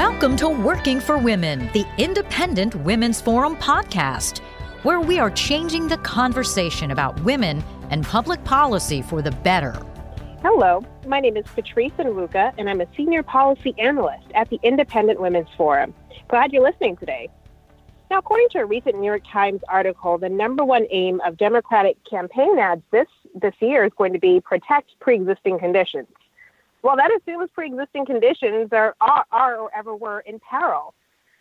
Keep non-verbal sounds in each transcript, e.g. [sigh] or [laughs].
Welcome to Working for Women, the Independent Women's Forum podcast, where we are changing the conversation about women and public policy for the better. Hello, my name is Patrice Onwuka, and I'm a senior policy analyst at the Independent Women's Forum. Glad you're listening today. Now, according to a recent New York Times article, the number one aim of Democratic campaign ads this, this year is going to be protect pre existing conditions. Well, that assumes pre existing conditions are, are, are or ever were in peril.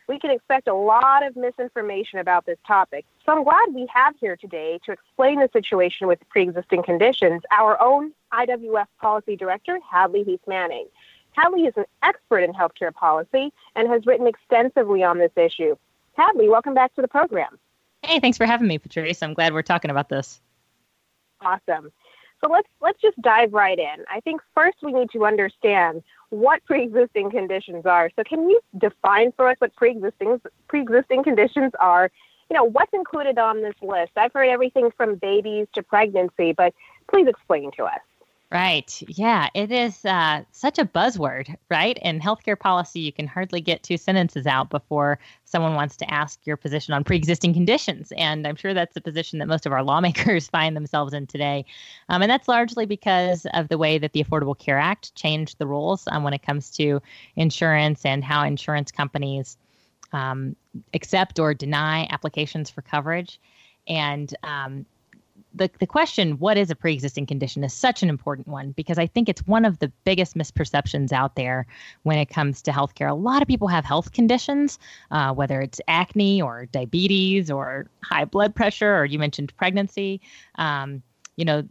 We can expect a lot of misinformation about this topic. So I'm glad we have here today to explain the situation with pre existing conditions our own IWF Policy Director, Hadley Heath Manning. Hadley is an expert in healthcare policy and has written extensively on this issue. Hadley, welcome back to the program. Hey, thanks for having me, Patrice. I'm glad we're talking about this. Awesome. So let's let's just dive right in. I think first we need to understand what pre-existing conditions are. So can you define for us what pre-existing pre-existing conditions are? You know, what's included on this list? I've heard everything from babies to pregnancy, but please explain to us. Right. Yeah, it is uh, such a buzzword, right? In healthcare policy, you can hardly get two sentences out before someone wants to ask your position on pre existing conditions. And I'm sure that's the position that most of our [laughs] lawmakers find themselves in today. Um, and that's largely because of the way that the Affordable Care Act changed the rules um, when it comes to insurance and how insurance companies um, accept or deny applications for coverage. And um, the, the question, what is a pre existing condition, is such an important one because I think it's one of the biggest misperceptions out there when it comes to healthcare. A lot of people have health conditions, uh, whether it's acne or diabetes or high blood pressure, or you mentioned pregnancy. Um, you know,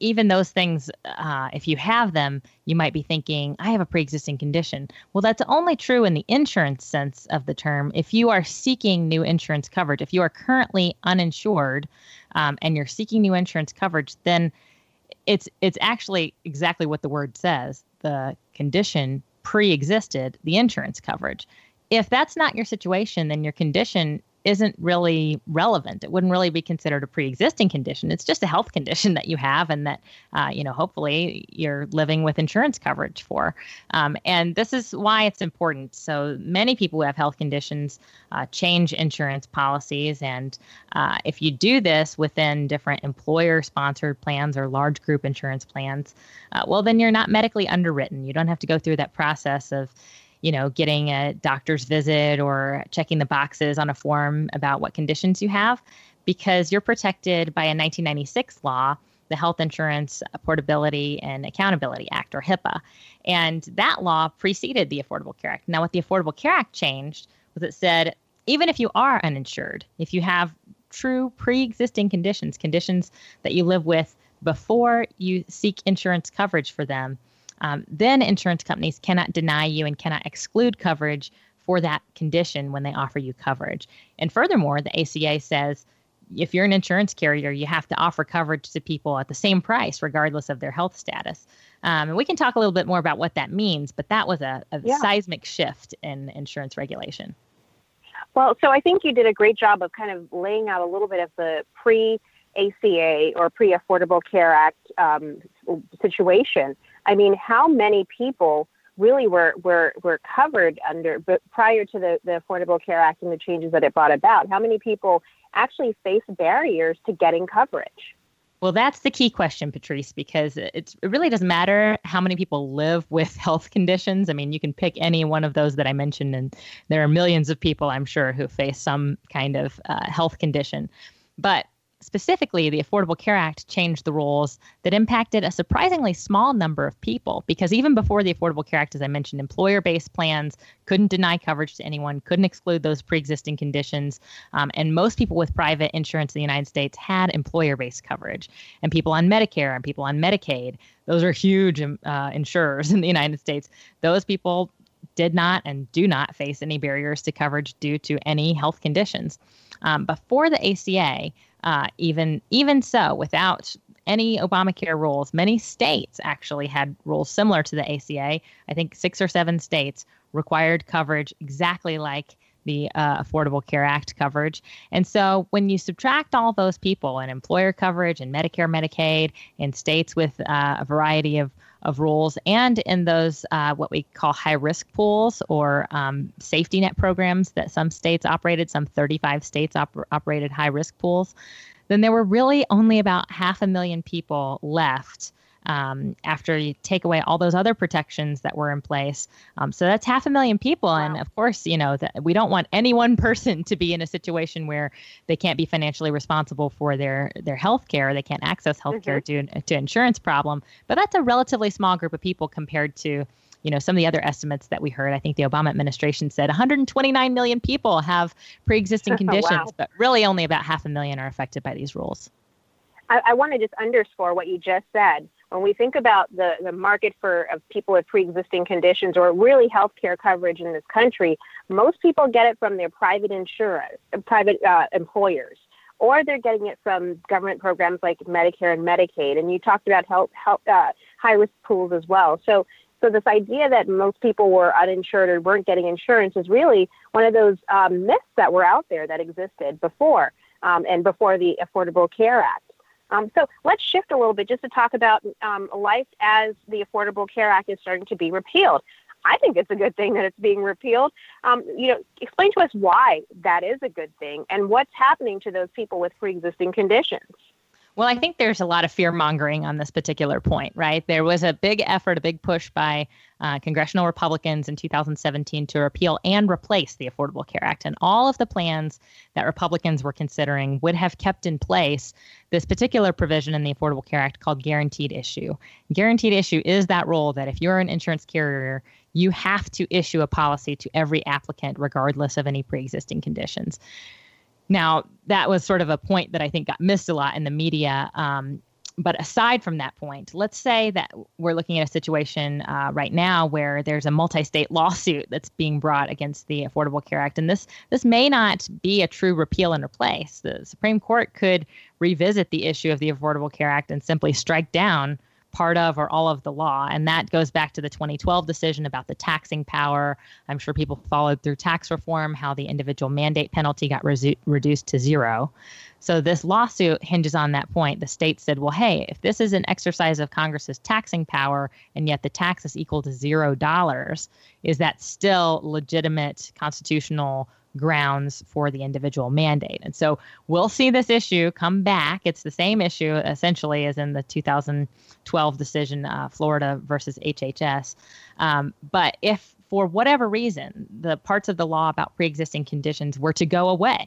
even those things, uh, if you have them, you might be thinking, I have a pre existing condition. Well, that's only true in the insurance sense of the term. If you are seeking new insurance coverage, if you are currently uninsured um, and you're seeking new insurance coverage, then it's it's actually exactly what the word says. The condition pre existed the insurance coverage. If that's not your situation, then your condition isn't really relevant. It wouldn't really be considered a pre-existing condition. It's just a health condition [laughs] that you have, and that uh, you know hopefully you're living with insurance coverage for. Um, and this is why it's important. So many people who have health conditions uh, change insurance policies, and uh, if you do this within different employer-sponsored plans or large group insurance plans, uh, well then you're not medically underwritten. You don't have to go through that process of you know, getting a doctor's visit or checking the boxes on a form about what conditions you have because you're protected by a 1996 law, the Health Insurance Portability and Accountability Act, or HIPAA. And that law preceded the Affordable Care Act. Now, what the Affordable Care Act changed was it said even if you are uninsured, if you have true pre existing conditions, conditions that you live with before you seek insurance coverage for them, um, then insurance companies cannot deny you and cannot exclude coverage for that condition when they offer you coverage. And furthermore, the ACA says if you're an insurance carrier, you have to offer coverage to people at the same price, regardless of their health status. Um, and we can talk a little bit more about what that means, but that was a, a yeah. seismic shift in insurance regulation. Well, so I think you did a great job of kind of laying out a little bit of the pre ACA or pre Affordable Care Act um, situation. I mean, how many people really were, were, were covered under, but prior to the, the Affordable Care Act and the changes that it brought about, how many people actually face barriers to getting coverage? Well, that's the key question, Patrice, because it really doesn't matter how many people live with health conditions. I mean, you can pick any one of those that I mentioned, and there are millions of people, I'm sure, who face some kind of uh, health condition. But specifically, the Affordable Care Act changed the rules that impacted a surprisingly small number of people because even before the Affordable Care Act, as I mentioned, employer based plans couldn't deny coverage to anyone, couldn't exclude those pre existing conditions. Um, and most people with private insurance in the United States had employer based coverage. And people on Medicare and people on Medicaid, those are huge um, uh, insurers in the United States. Those people did not and do not face any barriers to coverage due to any health conditions. Um, before the ACA, uh, even even so, without any Obamacare rules, many states actually had rules similar to the ACA. I think six or seven states required coverage exactly like the uh, Affordable Care Act coverage. And so when you subtract all those people and employer coverage and Medicare, Medicaid, in states with uh, a variety of of rules and in those uh, what we call high risk pools or um, safety net programs that some states operated, some 35 states op- operated high risk pools, then there were really only about half a million people left um, after you take away all those other protections that were in place. Um, so that's half a million people. Wow. And of course, you know, that we don't want any one [laughs] person to be in a situation where they can't be financially responsible for their, their health care. They can't access health care mm-hmm. to, to insurance problem. But that's a relatively small group of people compared to you know some of the other estimates that we heard i think the obama administration said 129 million people have pre-existing [laughs] conditions wow. but really only about half a million are affected by these rules I, I want to just underscore what you just said when we think about the, the market for of people with pre-existing conditions or really healthcare coverage in this country, most people get it from their private insurers, private uh, employers, or they're getting it from government programs like Medicare and Medicaid. And you talked about health, health uh, high risk pools as well. So, so this idea that most people were uninsured or weren't getting insurance is really one of those um, myths that were out there that existed before um, and before the Affordable Care Act. Um, so let's shift a little bit just to talk about um, life as the Affordable Care Act is starting to be repealed. I think it's a good thing that it's being repealed. Um, you know, explain to us why that is a good thing and what's happening to those people with pre-existing conditions. Well, I think there's a lot of fear mongering on this particular point, right? There was a big effort, a big push by uh, congressional Republicans in 2017 to repeal and replace the Affordable Care Act. And all of the plans that Republicans were considering would have kept in place this particular provision in the Affordable Care Act called guaranteed issue. Guaranteed issue is that rule that if you're an insurance carrier, you have to issue a policy to every applicant, regardless of any pre existing conditions. Now, that was sort of a point that I think got missed a lot in the media. Um, but aside from that point, let's say that we're looking at a situation uh, right now where there's a multi-state [laughs] lawsuit that's being brought against the Affordable Care Act, and this this may not be a true repeal and replace. The Supreme Court could revisit the issue of the Affordable Care Act and simply strike down part of or all of the law. And that goes back to the 2012 decision about the taxing power. I'm sure people followed through tax reform, how the individual mandate penalty got resu- reduced to zero. So this lawsuit hinges on that point. The state said, well, hey, if this is an exercise of Congress's taxing power and yet the tax is equal to zero dollars, is that still legitimate constitutional grounds for the individual mandate. And so we'll see this issue come back. It's the same issue essentially as in the 2012 decision, uh, Florida versus HHS. Um, but if for whatever reason the parts of the law about pre existing conditions were to go away,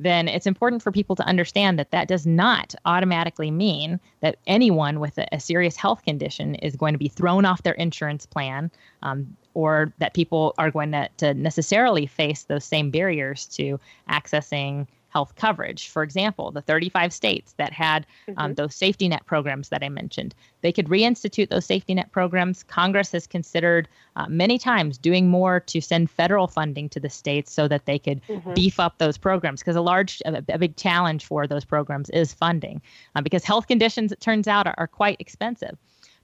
then it's important for people to understand that that does not automatically mean that anyone with a, a serious health condition is going to be thrown off their insurance plan um, or that people are going to, to necessarily face those same barriers to accessing health coverage. For example, the 35 states that had um, mm-hmm. those safety net programs that I mentioned, they could reinstitute those safety net programs. Congress has considered uh, many times doing more to send federal funding to the states so that they could mm-hmm. beef up those programs because a large, a, a, big challenge for those programs is funding uh, because health conditions, it turns out, are, are quite expensive.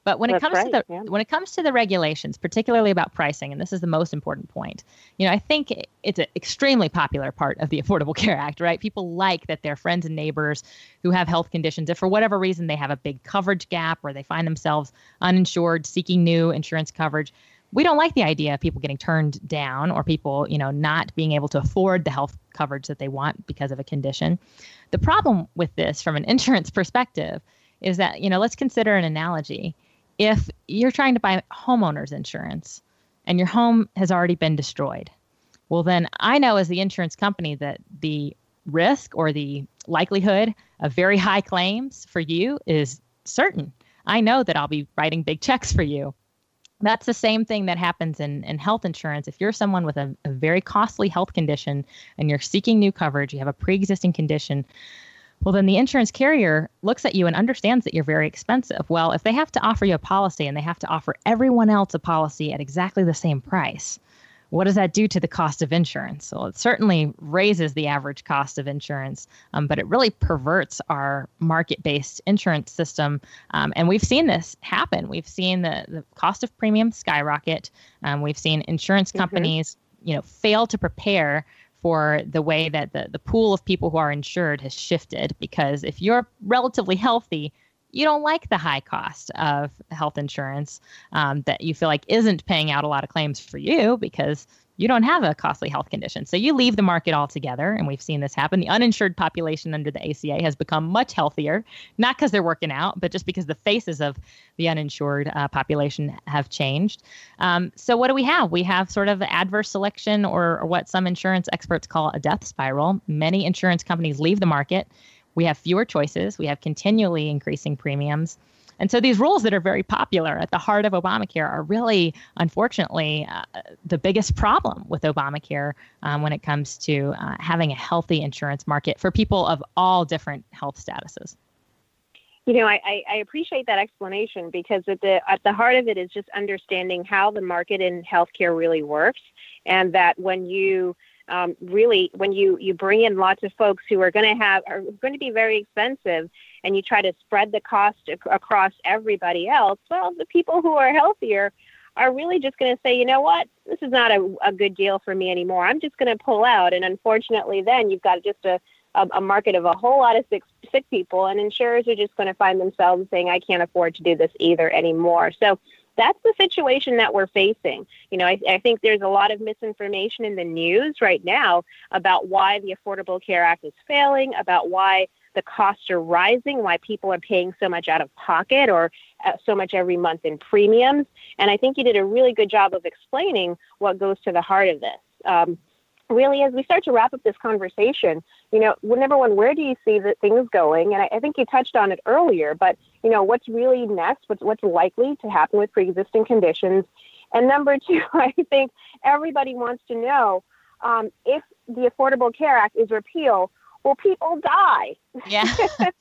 But when That's it comes right, to the yeah. when it comes to the regulations, particularly about pricing, and this is the most important point, you know, I think it's an extremely popular part of the [laughs] Affordable Care Act, right? People like that their friends and neighbors who have health conditions, if for whatever reason they have a big coverage gap or they find themselves uninsured, seeking new insurance coverage, we don't like the idea of people getting turned down or people, you know, not being able to afford the health coverage that they want because of a condition. The problem with this from an [laughs] insurance perspective is that, you know, let's consider an analogy if you're trying to buy homeowners insurance and your home has already been destroyed, well, then I know as the insurance company that the risk or the likelihood of very high claims for you is certain. I know that I'll be writing big checks for you. That's the same thing that happens in, in health insurance. If you're someone with a, a very costly health condition and you're seeking new coverage, you have a pre existing condition, well, then the insurance carrier looks at you and understands that you're very expensive. Well, if they have to offer you a policy and they have to offer everyone else a policy at exactly the same price, what does that do to the cost of insurance? Well, it certainly raises the average cost of insurance, um, but it really perverts our market based insurance system. Um, and we've seen this happen. We've seen the, the cost of premium skyrocket. Um, we've seen insurance companies, mm-hmm. you know, fail to prepare for the way that the, the pool of people who are insured has shifted. Because if you're relatively healthy, you don't like the high cost of health insurance um, that you feel like isn't paying out a lot of claims for you because you don't have a costly health condition. So you leave the market altogether. And we've seen this happen. The uninsured population under the ACA has become much healthier, not because they're working out, but just because the faces of the uninsured uh, population have changed. Um, so what do we have? We have sort of adverse selection or, or what some insurance experts call a death spiral. Many insurance companies leave the market we have fewer choices. We have continually increasing premiums. And so these rules that are very popular at the heart of Obamacare are really, unfortunately, uh, the biggest problem with Obamacare um, when it comes to uh, having a healthy insurance market for people of all different health statuses. You know, I, I appreciate that explanation because at the at the heart of it is just understanding how the market in healthcare really works, and that when you um, really when you you bring in lots of folks who are going to have are going to be very expensive and you try to spread the cost ac- across everybody else well the people who are healthier are really just going to say you know what? This is not a, a good deal for me anymore. I'm just going to pull out. And unfortunately then you've got just a a, a market of a whole lot of sick, sick people and insurers are just going to find themselves saying i can't afford to do this either anymore. So that's the situation that we're facing. You know, I, I, think there's a lot of misinformation in the news right now about why the Affordable Care Act is failing, about why the costs are rising, why people are paying so much out of pocket or uh, so much every month in premiums. And I think you did a really good job of explaining what goes to the heart of this. Um, really, as we start to wrap up this conversation, you know, number one, where do you see the things going? And I, I think you touched on it earlier, but you know, what's really next? What's what's likely to happen with pre-existing conditions? And number [laughs] two, I think everybody wants to know um, if the Affordable Care Act is repealed, will people die? yeah,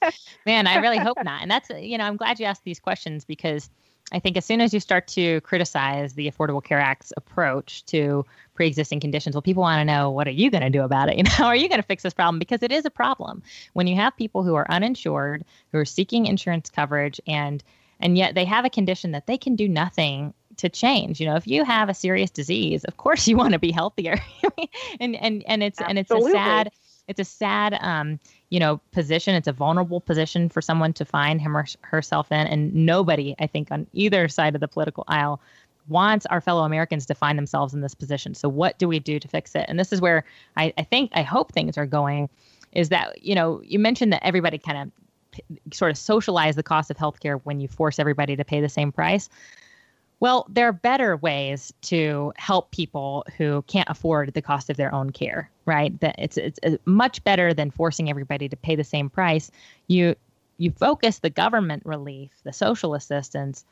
[laughs] man, I really hope not. And that's you know, I'm glad you asked these questions because I think as soon as you start to criticize the Affordable Care Act's approach to pre-existing conditions, well, people want to know what are you going to do about it? [laughs] You know, are you going to fix this problem? Because it is a problem when you have people who are uninsured, who are seeking insurance coverage, and and yet they have a condition that they can do nothing to change. You know, if you have a serious disease, of course [laughs] you want to be healthier, [laughs] and and and it's Absolutely. and it's a sad it's a sad um, you know position. It's a vulnerable position for someone to find him or herself in. And nobody i think on either side of the political aisle wants our fellow americans to find themselves in this position. So what do we do to fix it? And this is where i, I think i hope things are going is that you know you mentioned that everybody kind of sort of socialize the cost of healthcare when you force everybody to pay the same price well, there are better ways to help people who can't afford the cost of their own care, right? That it's it's much better than forcing everybody to pay the same price. You you focus the government relief, the social assistance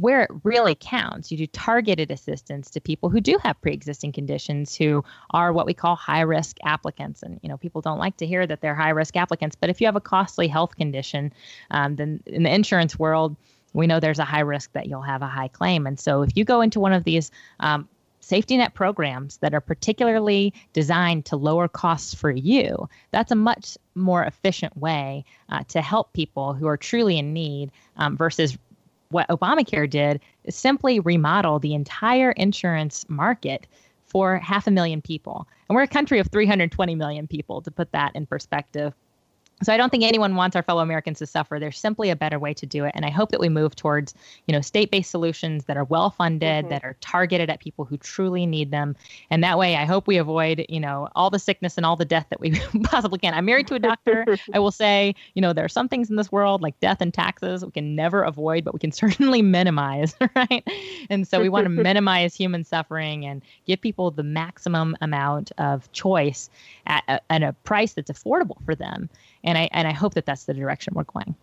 where it really counts. You do targeted assistance to people who do have pre-existing conditions who are what we call high-risk applicants. And you know, people don't like to hear that they're high-risk applicants, but if you have a costly health condition, um, then in the insurance world, we know there's a high risk that you'll have a high claim. And so if you go into one of these um, safety net programs that are particularly designed to lower costs for you, that's a much more efficient way uh, to help people who are truly in need um, versus what Obamacare did is simply remodel the entire insurance market for half a million people. And we're a country of 320 million people, to put that in perspective. So I don't think anyone wants our fellow Americans to suffer. There's simply a better way to do it, and I hope that we move towards, you know, state-based solutions that are well-funded, mm-hmm. that are targeted at people who truly need them, and that way, I hope we avoid, you know, all the sickness and all the death that we [laughs] possibly can. I'm married to a doctor. [laughs] I will say, you know, there are some things in this world like death and taxes we can never avoid, but we can [laughs] certainly minimize, right? And so we want to minimize human suffering and give people the maximum amount of choice at a, at a price that's affordable for them and I and I hope that that's the direction we're going.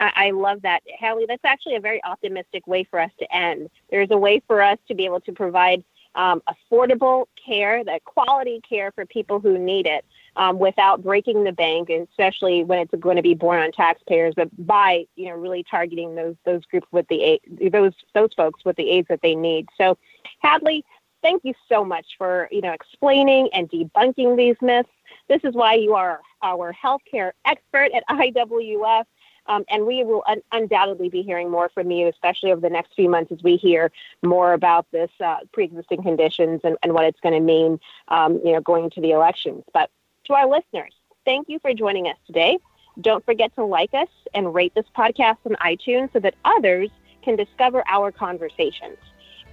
I love that, Hallie. That's actually a very optimistic way for us to end. There's a way for us to be able to provide um, affordable care, that quality care for people who need it, um, without breaking the bank, especially when it's going to be borne on taxpayers, but by you know really targeting those those groups with the those those folks with the aids that they need. So, Hadley, thank you so much for you know explaining and debunking these myths. This is why you are our healthcare expert at IWF. Um, and we will un- undoubtedly be hearing more from you, especially over the next few months as we hear more about this uh, pre-existing conditions and, and what it's going to mean, um, you know, going into the elections. But to our listeners, thank you for joining us today. Don't forget to like us and rate this podcast on iTunes so that others can discover our conversations.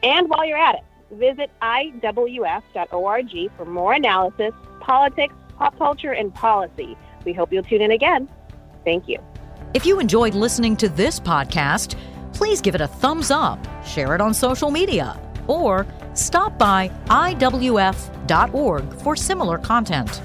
And while you're at it, visit iwf.org for more analysis, politics, pop culture, and policy. We hope you'll tune in again. Thank you. If you enjoyed listening to this podcast, please give it a thumbs up, share it on social media, or stop by iwf.org for similar content.